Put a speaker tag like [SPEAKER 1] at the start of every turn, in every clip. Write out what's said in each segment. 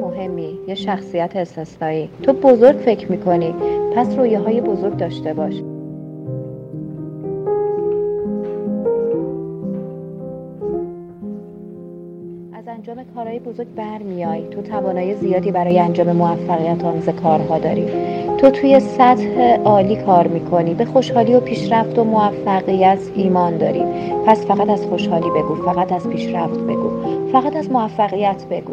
[SPEAKER 1] مهمی یه شخصیت استثنایی. تو بزرگ فکر می‌کنی. پس رویاهای بزرگ داشته باش. از انجام کارهای بزرگ برمیای تو توانایی زیادی برای انجام موفقیت آمیز کارها داری. تو توی سطح عالی کار می‌کنی. به خوشحالی و پیشرفت و موفقیت ایمان داری. پس فقط از خوشحالی بگو فقط از پیشرفت بگو. فقط از موفقیت بگو.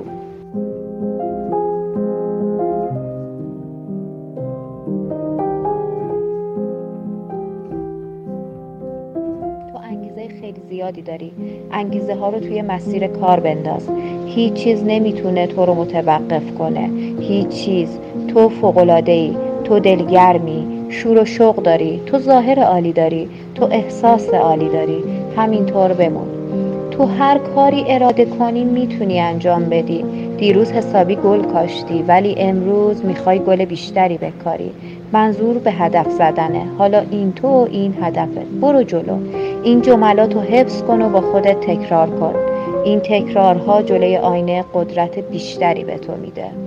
[SPEAKER 1] خیلی زیادی داری. انگیزه ها رو توی مسیر کار بنداز. هیچ چیز نمی‌تونه تو رو متوقف کنه. هیچ چیز. تو فوقلاده ای تو دلگرمی شور و شوق داری تو ظاهر عالی داری تو احساس عالی داری همینطور بمون. تو هر کاری اراده کنی می‌تونی انجام بدی. دیروز حسابی گل کاشتی ولی امروز می‌خوای گل بیشتری بکاری. منظور به هدف زدنه. حالا این تو و این هدفت برو جلو. این جملات رو حفظ کن و با خودت تکرار کن. این تکرارها جلوی آینه قدرت بیشتری به تو میده.